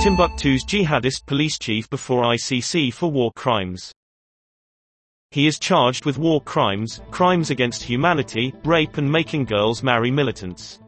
Timbuktu's jihadist police chief before ICC for war crimes. He is charged with war crimes, crimes against humanity, rape and making girls marry militants.